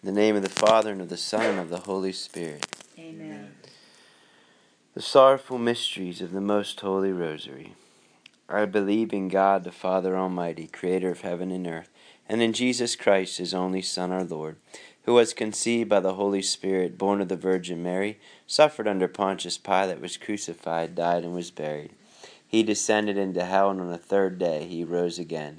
In the name of the Father, and of the Son, and of the Holy Spirit. Amen. The sorrowful mysteries of the Most Holy Rosary. I believe in God, the Father Almighty, creator of heaven and earth, and in Jesus Christ, his only Son, our Lord, who was conceived by the Holy Spirit, born of the Virgin Mary, suffered under Pontius Pilate, was crucified, died, and was buried. He descended into hell, and on the third day he rose again.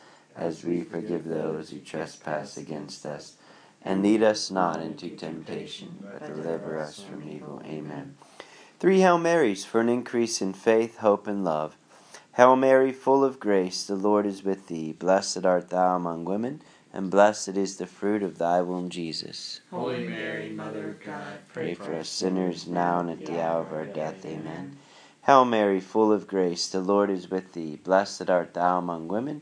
as we forgive those who trespass against us. And lead us not into temptation, but deliver us from evil. Amen. Three Hail Marys for an increase in faith, hope, and love. Hail Mary, full of grace, the Lord is with thee. Blessed art thou among women, and blessed is the fruit of thy womb, Jesus. Holy Mary, Mother of God, Pray for us sinners now and at the hour of our death. Amen. Hail Mary, full of grace, the Lord is with thee. Blessed art thou among women,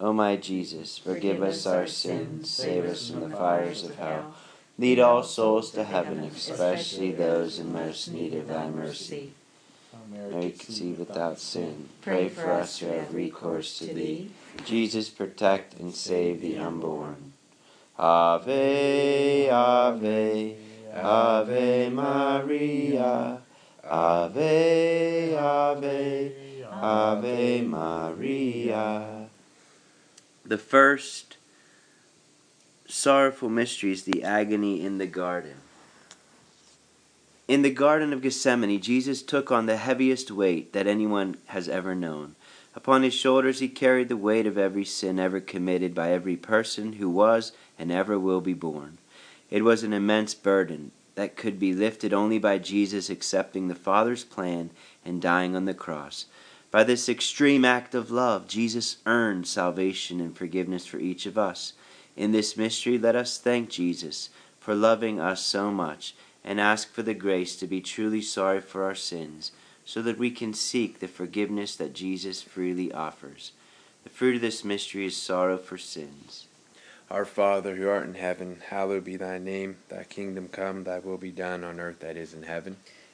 O my Jesus, forgive us our sins, save us from the fires of hell. Lead all souls to heaven, especially those in most need of thy mercy. Mary conceived without sin, pray for us who have recourse to thee. Jesus, protect and save the unborn. Ave, Ave, Ave Maria. Ave, Ave, Ave Maria. The first sorrowful mystery is the agony in the garden. In the Garden of Gethsemane, Jesus took on the heaviest weight that anyone has ever known. Upon his shoulders he carried the weight of every sin ever committed by every person who was and ever will be born. It was an immense burden that could be lifted only by Jesus accepting the Father's plan and dying on the cross. By this extreme act of love, Jesus earned salvation and forgiveness for each of us. In this mystery, let us thank Jesus for loving us so much and ask for the grace to be truly sorry for our sins so that we can seek the forgiveness that Jesus freely offers. The fruit of this mystery is sorrow for sins. Our Father, who art in heaven, hallowed be thy name. Thy kingdom come, thy will be done on earth that is in heaven.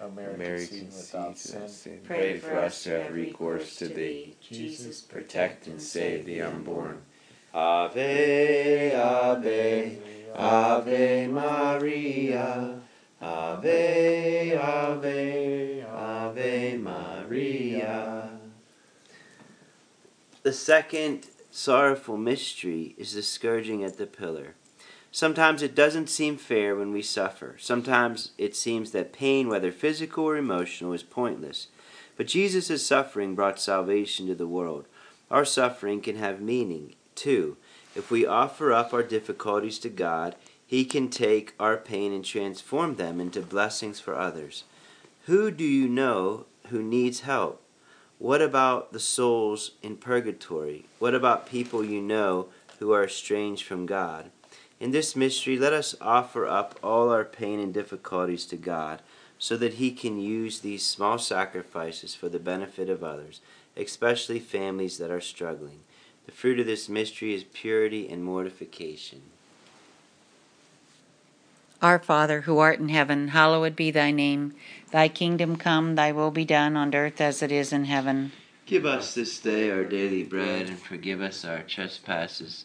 O Mary conceived conceived without without sin, sin, Pray for us who have recourse to thee. Jesus, protect and save the unborn. Ave, Ave, Ave Maria. Ave, Ave, Ave Maria. The second sorrowful mystery is the scourging at the pillar. Sometimes it doesn't seem fair when we suffer. Sometimes it seems that pain, whether physical or emotional, is pointless. But Jesus' suffering brought salvation to the world. Our suffering can have meaning, too. If we offer up our difficulties to God, He can take our pain and transform them into blessings for others. Who do you know who needs help? What about the souls in purgatory? What about people you know who are estranged from God? In this mystery, let us offer up all our pain and difficulties to God so that He can use these small sacrifices for the benefit of others, especially families that are struggling. The fruit of this mystery is purity and mortification. Our Father, who art in heaven, hallowed be thy name. Thy kingdom come, thy will be done on earth as it is in heaven. Give us this day our daily bread, and forgive us our trespasses,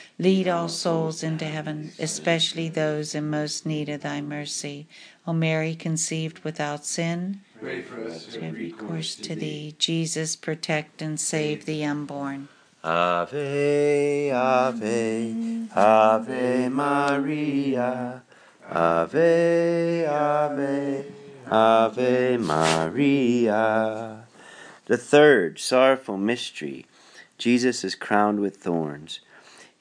Lead all souls into heaven, especially those in most need of thy mercy. O Mary, conceived without sin, Pray for us who have recourse to thee. Jesus, protect and save the unborn. Ave, Ave, Ave Maria. Ave, Ave, Ave Maria. The third sorrowful mystery Jesus is crowned with thorns.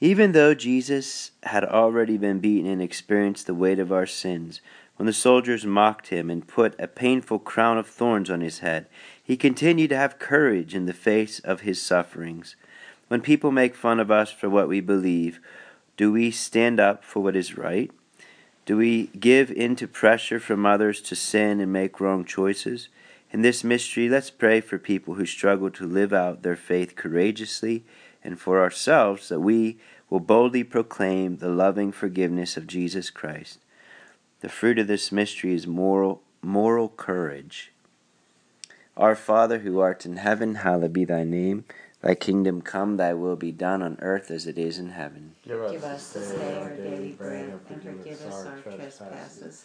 Even though Jesus had already been beaten and experienced the weight of our sins, when the soldiers mocked him and put a painful crown of thorns on his head, he continued to have courage in the face of his sufferings. When people make fun of us for what we believe, do we stand up for what is right? Do we give in to pressure from others to sin and make wrong choices? In this mystery, let's pray for people who struggle to live out their faith courageously and for ourselves that we will boldly proclaim the loving forgiveness of Jesus Christ. The fruit of this mystery is moral, moral courage. Our Father who art in heaven, hallowed be thy name. Thy kingdom come, thy will be done on earth as it is in heaven. Give us this day our daily bread, and forgive us our trespasses,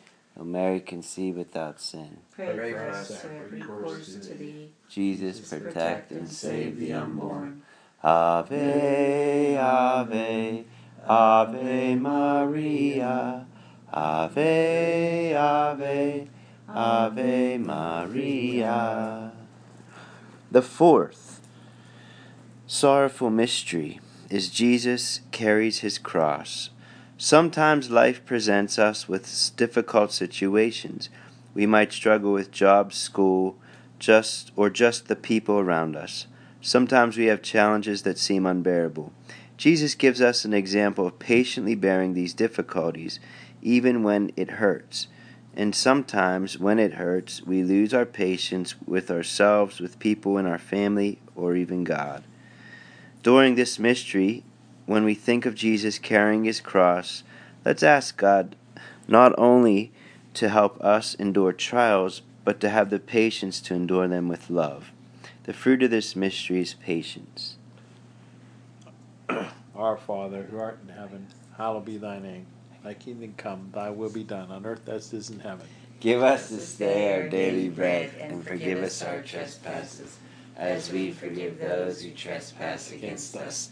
O Mary, conceived without sin. Pray for us who have recourse to thee. Jesus, protect and save the unborn. unborn. Ave, Ave, Ave Maria. Ave, Ave, Ave Maria. The fourth sorrowful mystery is Jesus carries his cross. Sometimes life presents us with difficult situations. We might struggle with jobs, school, just or just the people around us. Sometimes we have challenges that seem unbearable. Jesus gives us an example of patiently bearing these difficulties even when it hurts. And sometimes, when it hurts, we lose our patience with ourselves, with people in our family, or even God. During this mystery, when we think of Jesus carrying his cross, let's ask God not only to help us endure trials, but to have the patience to endure them with love. The fruit of this mystery is patience. Our Father, who art in heaven, hallowed be thy name. Thy kingdom come, thy will be done on earth as it is in heaven. Give us this day our daily bread, and forgive us our trespasses, as we forgive those who trespass against us.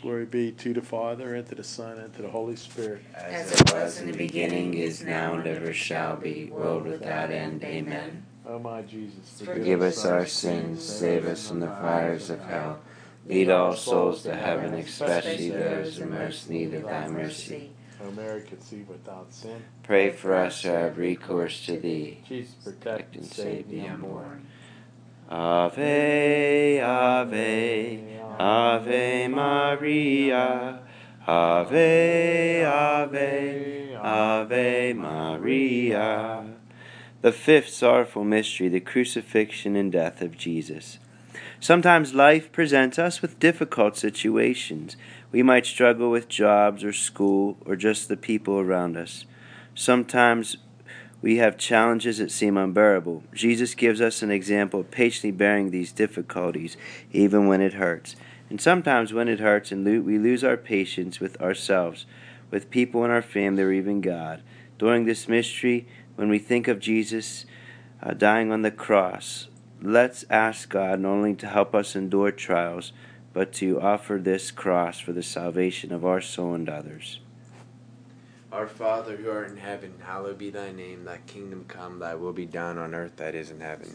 Glory be to the Father, and to the Son, and to the Holy Spirit. As it was in the beginning, is now, and ever shall be, world without end. Amen. O my Jesus, Forgive us our sins, save us from the fires of hell. Lead all souls to heaven, especially those in most need of thy mercy. O Mary, conceived without sin. Pray for us who have recourse to thee. Jesus, protect and save the unborn. Ave, Ave, Ave Maria. Ave, Ave, Ave Maria. The fifth sorrowful mystery, the crucifixion and death of Jesus. Sometimes life presents us with difficult situations. We might struggle with jobs or school or just the people around us. Sometimes we have challenges that seem unbearable. Jesus gives us an example of patiently bearing these difficulties, even when it hurts. And sometimes when it hurts and we lose our patience with ourselves, with people in our family, or even God. During this mystery, when we think of Jesus uh, dying on the cross, let's ask God not only to help us endure trials, but to offer this cross for the salvation of our soul and others. Our Father who art in heaven, hallowed be thy name. Thy kingdom come, thy will be done on earth that is in heaven.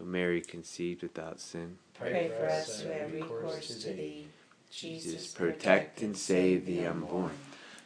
O Mary, conceived without sin, Pray for us who have recourse to thee. Jesus, protect and save the unborn.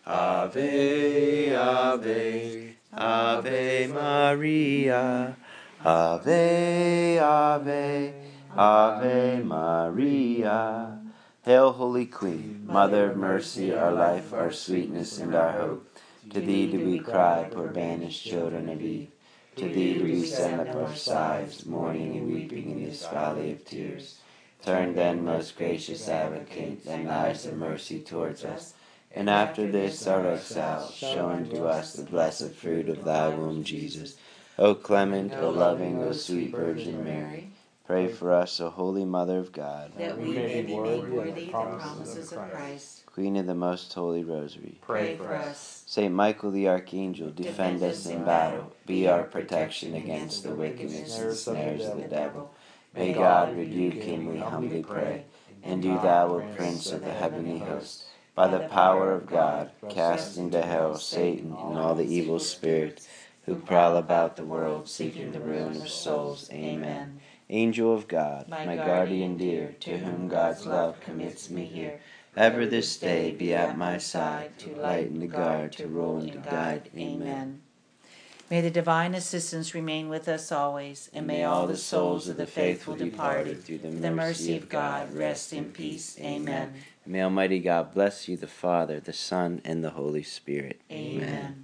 Ave, Ave, Ave Maria. Ave, Ave, Ave Maria. Hail, Holy Queen, Mother of mercy, our life, our sweetness, and our hope. To thee do we cry, poor banished children of Eve. To thee we send up our sighs, mourning and weeping in this valley of tears. Turn then, most gracious Advocate, thine eyes of mercy towards us, and after this our exile, show unto us the blessed fruit of thy womb, Jesus. O clement, O loving, O sweet Virgin Mary, pray for us, O holy Mother of God, That we may be made worthy the promises of Christ. Queen of the most holy Rosary. Pray for us. Saint Michael the Archangel, defend us in battle, be our protection against the wickedness and the snares of the devil. May God rebuke him, we humbly pray. And do thou, O Prince of the heavenly host, by the power of God, cast into hell Satan and all the evil spirits who prowl about the world seeking the ruin of souls. Amen. Angel of God, my guardian dear, to whom God's love commits me here, ever this day be at my side, to lighten the guard, to rule and to guide. Amen. May the divine assistance remain with us always, and may all the souls of the faithful departed, through through the mercy of God, rest in peace. Amen. May Almighty God bless you, the Father, the Son, and the Holy Spirit. Amen.